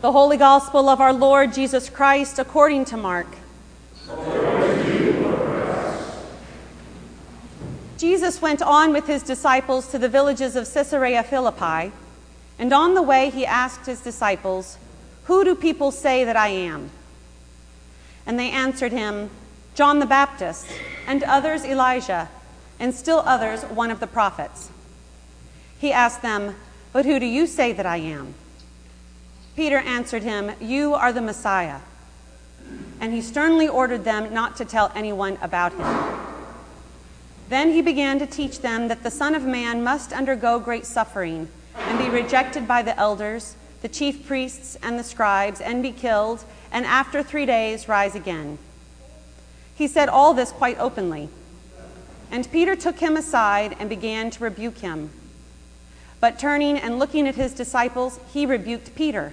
The Holy Gospel of our Lord Jesus Christ according to Mark. Jesus went on with his disciples to the villages of Caesarea Philippi, and on the way he asked his disciples, Who do people say that I am? And they answered him, John the Baptist, and others Elijah, and still others one of the prophets. He asked them, But who do you say that I am? Peter answered him, You are the Messiah. And he sternly ordered them not to tell anyone about him. Then he began to teach them that the Son of Man must undergo great suffering and be rejected by the elders, the chief priests, and the scribes, and be killed, and after three days rise again. He said all this quite openly. And Peter took him aside and began to rebuke him. But turning and looking at his disciples, he rebuked Peter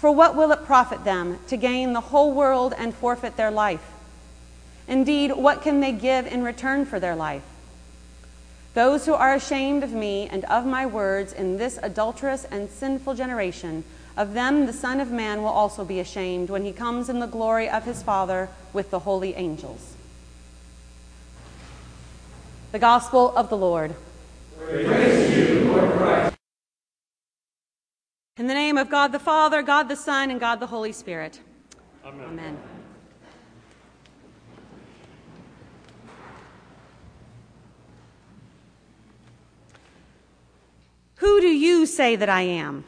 For what will it profit them to gain the whole world and forfeit their life? Indeed, what can they give in return for their life? Those who are ashamed of me and of my words in this adulterous and sinful generation, of them the Son of Man will also be ashamed when he comes in the glory of his Father with the holy angels. The Gospel of the Lord. Praise you, Lord Christ. In the name of God the Father, God the Son, and God the Holy Spirit. Amen. Amen. Who do you say that I am?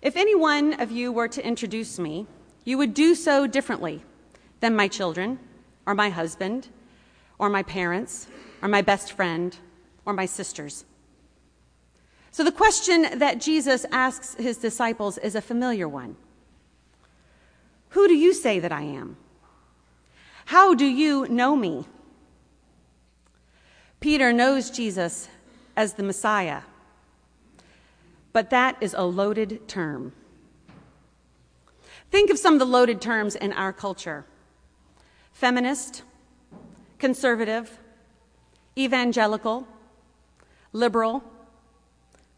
If any one of you were to introduce me, you would do so differently than my children, or my husband, or my parents, or my best friend, or my sisters. So the question that Jesus asks his disciples is a familiar one Who do you say that I am? How do you know me? Peter knows Jesus as the Messiah. But that is a loaded term. Think of some of the loaded terms in our culture feminist, conservative, evangelical, liberal,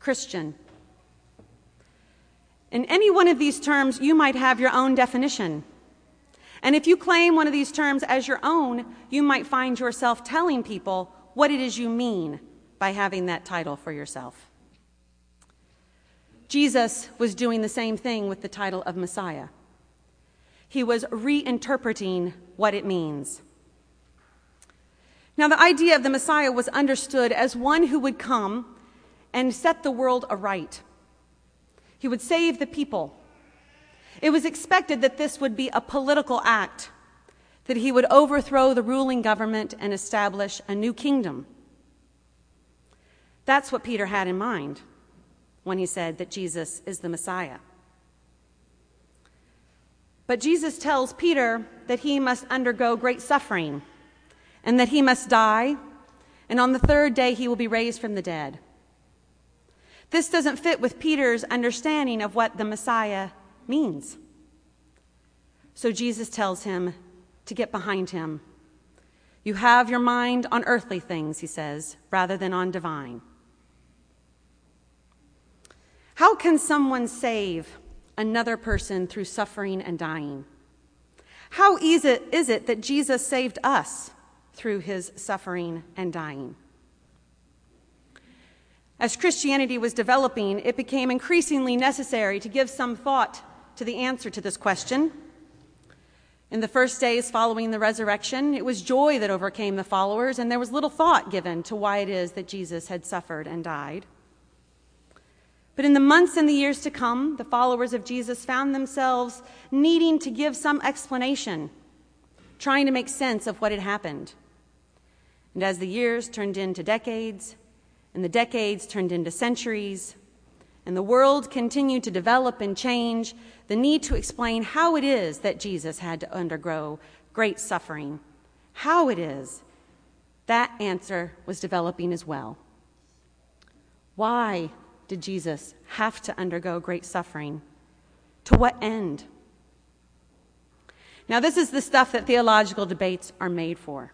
Christian. In any one of these terms, you might have your own definition. And if you claim one of these terms as your own, you might find yourself telling people what it is you mean by having that title for yourself. Jesus was doing the same thing with the title of Messiah. He was reinterpreting what it means. Now, the idea of the Messiah was understood as one who would come and set the world aright. He would save the people. It was expected that this would be a political act, that he would overthrow the ruling government and establish a new kingdom. That's what Peter had in mind when he said that Jesus is the Messiah. But Jesus tells Peter that he must undergo great suffering and that he must die, and on the third day he will be raised from the dead. This doesn't fit with Peter's understanding of what the Messiah means. So Jesus tells him to get behind him. You have your mind on earthly things, he says, rather than on divine. How can someone save another person through suffering and dying? How easy is it that Jesus saved us through his suffering and dying? As Christianity was developing, it became increasingly necessary to give some thought to the answer to this question. In the first days following the resurrection, it was joy that overcame the followers, and there was little thought given to why it is that Jesus had suffered and died. But in the months and the years to come, the followers of Jesus found themselves needing to give some explanation, trying to make sense of what had happened. And as the years turned into decades, and the decades turned into centuries, and the world continued to develop and change, the need to explain how it is that Jesus had to undergo great suffering, how it is, that answer was developing as well. Why did Jesus have to undergo great suffering? To what end? Now, this is the stuff that theological debates are made for.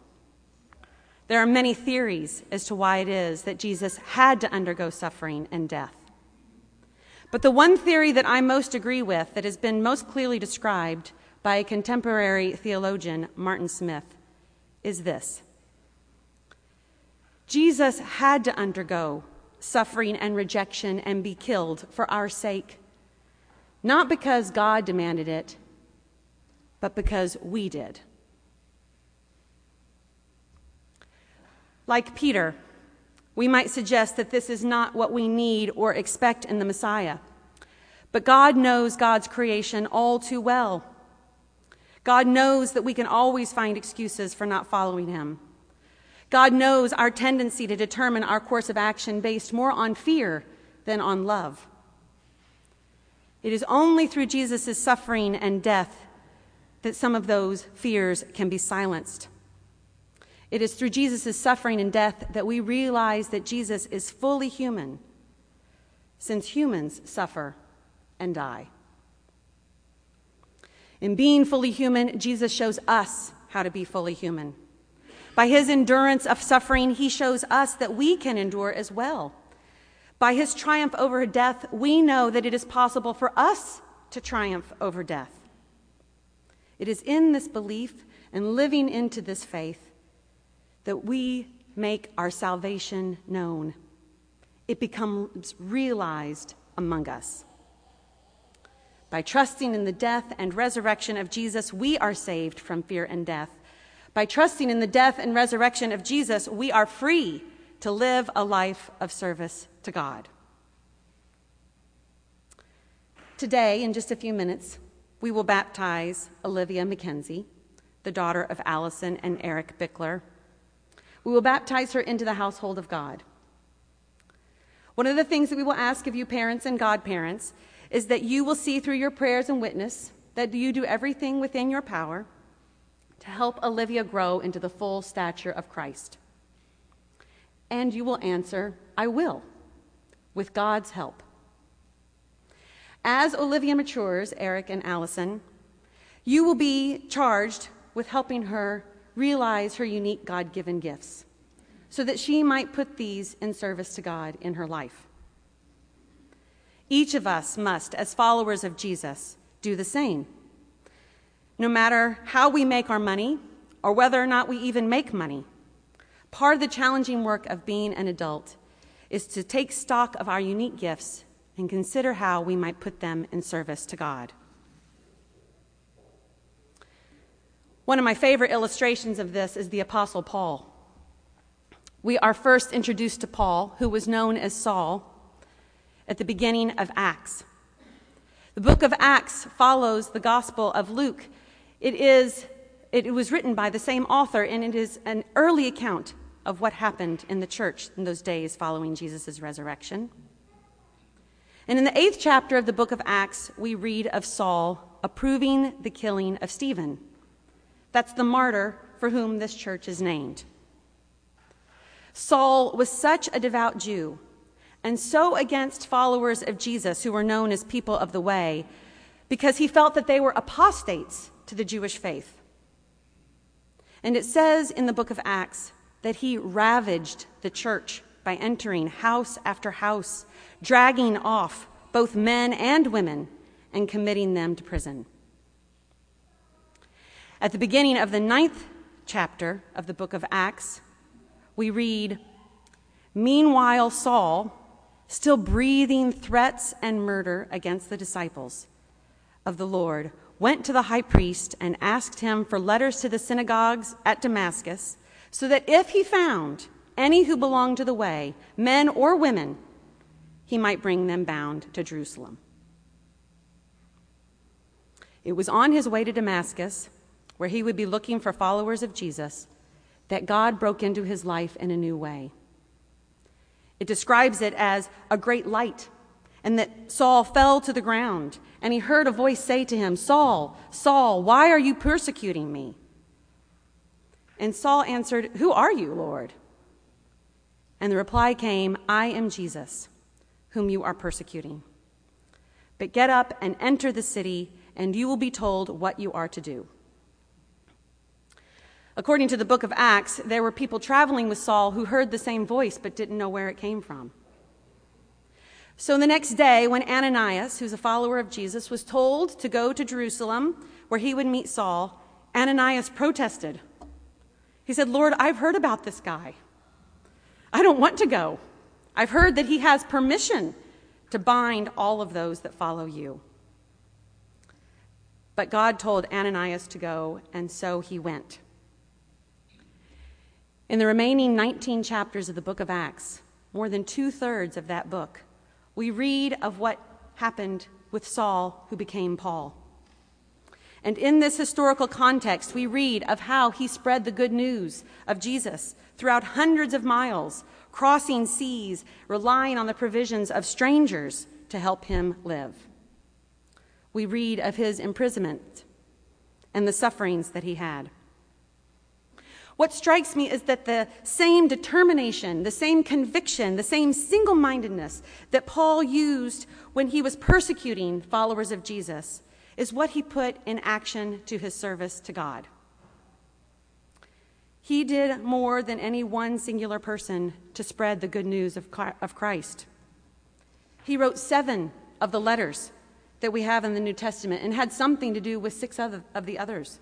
There are many theories as to why it is that Jesus had to undergo suffering and death. But the one theory that I most agree with, that has been most clearly described by a contemporary theologian, Martin Smith, is this Jesus had to undergo suffering and rejection and be killed for our sake, not because God demanded it, but because we did. Like Peter, we might suggest that this is not what we need or expect in the Messiah. But God knows God's creation all too well. God knows that we can always find excuses for not following Him. God knows our tendency to determine our course of action based more on fear than on love. It is only through Jesus' suffering and death that some of those fears can be silenced. It is through Jesus' suffering and death that we realize that Jesus is fully human, since humans suffer and die. In being fully human, Jesus shows us how to be fully human. By his endurance of suffering, he shows us that we can endure as well. By his triumph over death, we know that it is possible for us to triumph over death. It is in this belief and living into this faith that we make our salvation known. It becomes realized among us. By trusting in the death and resurrection of Jesus, we are saved from fear and death. By trusting in the death and resurrection of Jesus, we are free to live a life of service to God. Today, in just a few minutes, we will baptize Olivia McKenzie, the daughter of Allison and Eric Bickler. We will baptize her into the household of God. One of the things that we will ask of you, parents and godparents, is that you will see through your prayers and witness that you do everything within your power to help Olivia grow into the full stature of Christ. And you will answer, I will, with God's help. As Olivia matures, Eric and Allison, you will be charged with helping her realize her unique God given gifts so that she might put these in service to God in her life. Each of us must, as followers of Jesus, do the same. No matter how we make our money or whether or not we even make money, part of the challenging work of being an adult is to take stock of our unique gifts and consider how we might put them in service to God. One of my favorite illustrations of this is the Apostle Paul. We are first introduced to Paul, who was known as Saul, at the beginning of Acts. The book of Acts follows the Gospel of Luke. It, is, it was written by the same author, and it is an early account of what happened in the church in those days following Jesus' resurrection. And in the eighth chapter of the book of Acts, we read of Saul approving the killing of Stephen. That's the martyr for whom this church is named. Saul was such a devout Jew and so against followers of Jesus who were known as people of the way because he felt that they were apostates to the Jewish faith. And it says in the book of Acts that he ravaged the church by entering house after house, dragging off both men and women and committing them to prison. At the beginning of the ninth chapter of the book of Acts, we read Meanwhile, Saul, still breathing threats and murder against the disciples of the Lord, went to the high priest and asked him for letters to the synagogues at Damascus, so that if he found any who belonged to the way, men or women, he might bring them bound to Jerusalem. It was on his way to Damascus where he would be looking for followers of Jesus, that God broke into his life in a new way. It describes it as a great light, and that Saul fell to the ground, and he heard a voice say to him, Saul, Saul, why are you persecuting me? And Saul answered, Who are you, Lord? And the reply came, I am Jesus, whom you are persecuting. But get up and enter the city, and you will be told what you are to do. According to the book of Acts, there were people traveling with Saul who heard the same voice but didn't know where it came from. So the next day, when Ananias, who's a follower of Jesus, was told to go to Jerusalem where he would meet Saul, Ananias protested. He said, Lord, I've heard about this guy. I don't want to go. I've heard that he has permission to bind all of those that follow you. But God told Ananias to go, and so he went. In the remaining 19 chapters of the book of Acts, more than two thirds of that book, we read of what happened with Saul, who became Paul. And in this historical context, we read of how he spread the good news of Jesus throughout hundreds of miles, crossing seas, relying on the provisions of strangers to help him live. We read of his imprisonment and the sufferings that he had. What strikes me is that the same determination, the same conviction, the same single mindedness that Paul used when he was persecuting followers of Jesus is what he put in action to his service to God. He did more than any one singular person to spread the good news of Christ. He wrote seven of the letters that we have in the New Testament and had something to do with six of the others.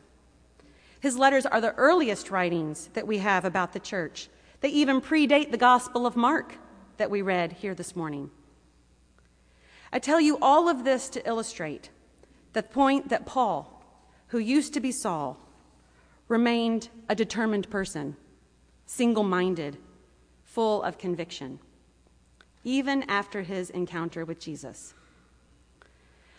His letters are the earliest writings that we have about the church. They even predate the Gospel of Mark that we read here this morning. I tell you all of this to illustrate the point that Paul, who used to be Saul, remained a determined person, single minded, full of conviction, even after his encounter with Jesus.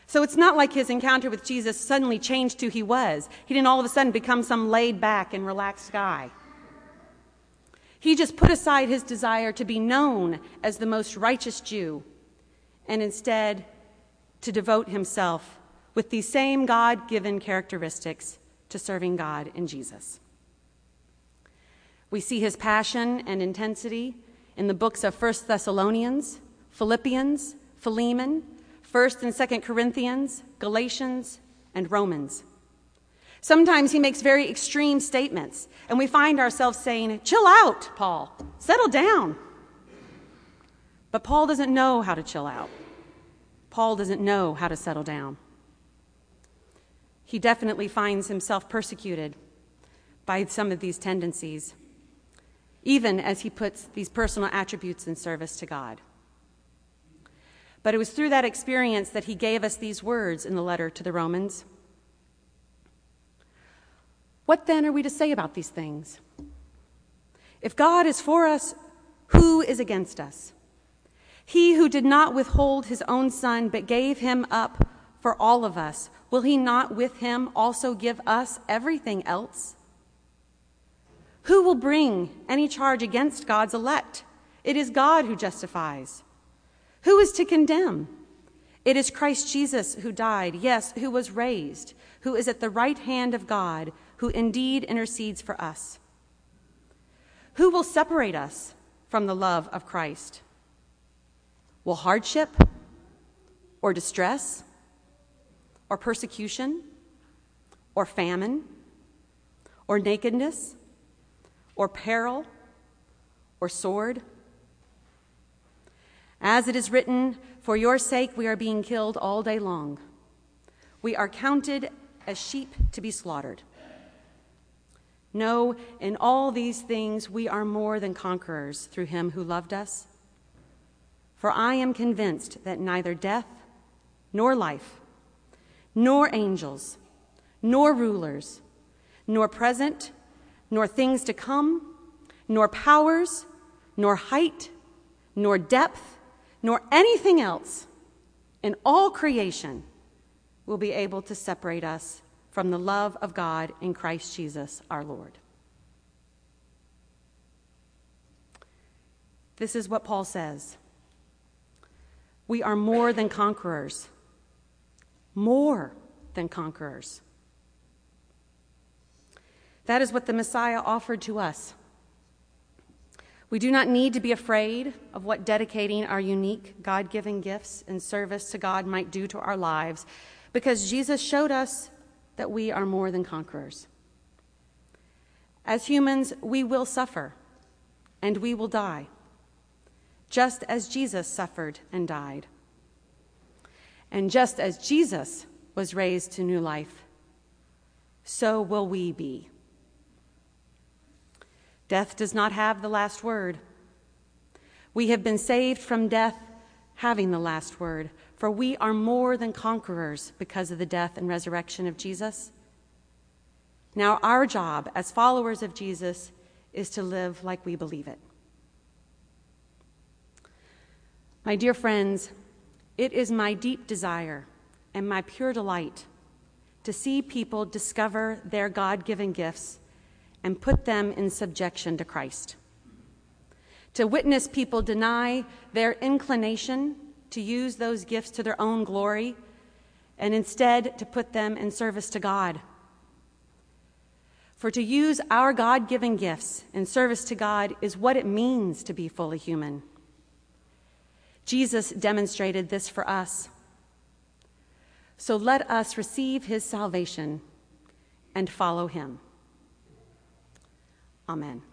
So it's not like his encounter with Jesus suddenly changed who he was. He didn't all of a sudden become some laid back and relaxed guy. He just put aside his desire to be known as the most righteous Jew and instead to devote himself with these same God given characteristics to serving God in Jesus. We see his passion and intensity in the books of 1 Thessalonians, Philippians, Philemon, 1st and 2nd Corinthians, Galatians, and Romans. Sometimes he makes very extreme statements, and we find ourselves saying, Chill out, Paul, settle down. But Paul doesn't know how to chill out. Paul doesn't know how to settle down. He definitely finds himself persecuted by some of these tendencies, even as he puts these personal attributes in service to God. But it was through that experience that he gave us these words in the letter to the Romans. What then are we to say about these things? If God is for us, who is against us? He who did not withhold his own son, but gave him up for all of us, will he not with him also give us everything else? Who will bring any charge against God's elect? It is God who justifies. Who is to condemn? It is Christ Jesus who died, yes, who was raised, who is at the right hand of God, who indeed intercedes for us. Who will separate us from the love of Christ? Will hardship or distress or persecution or famine or nakedness or peril or sword? As it is written, For your sake we are being killed all day long. We are counted as sheep to be slaughtered. No, in all these things we are more than conquerors through him who loved us. For I am convinced that neither death, nor life, nor angels, nor rulers, nor present, nor things to come, nor powers, nor height, nor depth, nor anything else in all creation will be able to separate us from the love of God in Christ Jesus our Lord. This is what Paul says We are more than conquerors. More than conquerors. That is what the Messiah offered to us. We do not need to be afraid of what dedicating our unique God given gifts in service to God might do to our lives because Jesus showed us that we are more than conquerors. As humans, we will suffer and we will die, just as Jesus suffered and died. And just as Jesus was raised to new life, so will we be. Death does not have the last word. We have been saved from death having the last word, for we are more than conquerors because of the death and resurrection of Jesus. Now, our job as followers of Jesus is to live like we believe it. My dear friends, it is my deep desire and my pure delight to see people discover their God given gifts and put them in subjection to Christ. To witness people deny their inclination to use those gifts to their own glory and instead to put them in service to God. For to use our God given gifts in service to God is what it means to be fully human. Jesus demonstrated this for us. So let us receive his salvation and follow him. Amen.